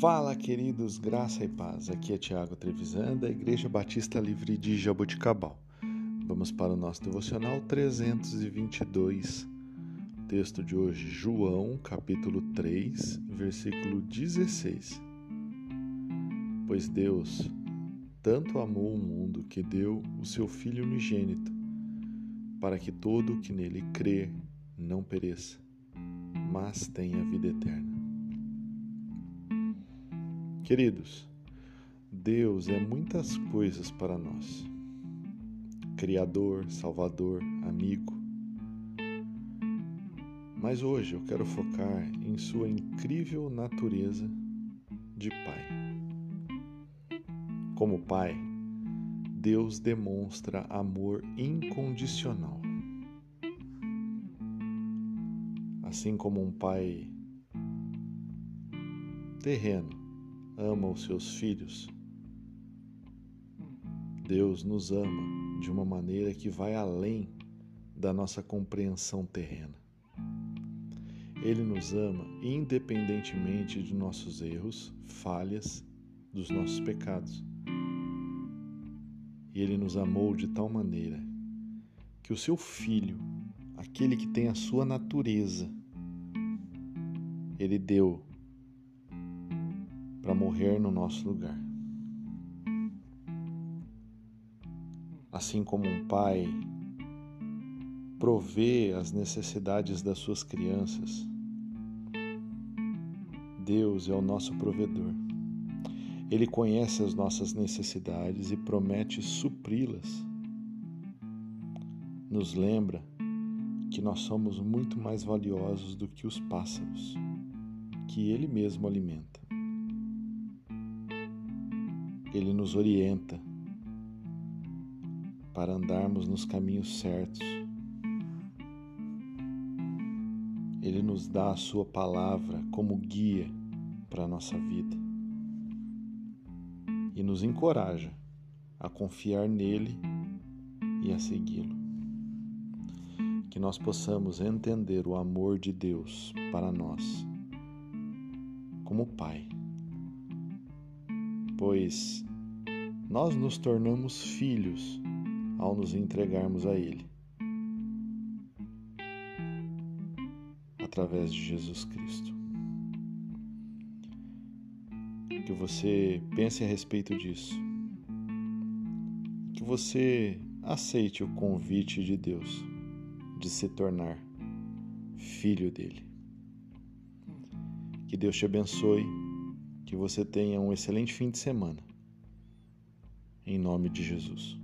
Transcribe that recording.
Fala, queridos, graça e paz. Aqui é Tiago Trevisan, da Igreja Batista Livre de Jaboticabal. Vamos para o nosso devocional 322. O texto de hoje, João, capítulo 3, versículo 16. Pois Deus tanto amou o mundo que deu o seu Filho unigênito, para que todo o que nele crê não pereça, mas tenha vida eterna. Queridos, Deus é muitas coisas para nós: Criador, Salvador, amigo. Mas hoje eu quero focar em Sua incrível natureza de Pai. Como Pai, Deus demonstra amor incondicional. Assim como um pai terreno ama os seus filhos. Deus nos ama de uma maneira que vai além da nossa compreensão terrena. Ele nos ama independentemente de nossos erros, falhas, dos nossos pecados. E ele nos amou de tal maneira que o seu filho, aquele que tem a sua natureza, ele deu para morrer no nosso lugar. Assim como um pai provê as necessidades das suas crianças, Deus é o nosso provedor. Ele conhece as nossas necessidades e promete supri-las. Nos lembra que nós somos muito mais valiosos do que os pássaros, que Ele mesmo alimenta. Ele nos orienta para andarmos nos caminhos certos. Ele nos dá a Sua palavra como guia para a nossa vida e nos encoraja a confiar nele e a segui-lo. Que nós possamos entender o amor de Deus para nós como Pai pois nós nos tornamos filhos ao nos entregarmos a Ele através de Jesus Cristo. Que você pense a respeito disso, que você aceite o convite de Deus de se tornar filho dele. Que Deus te abençoe que você tenha um excelente fim de semana. Em nome de Jesus.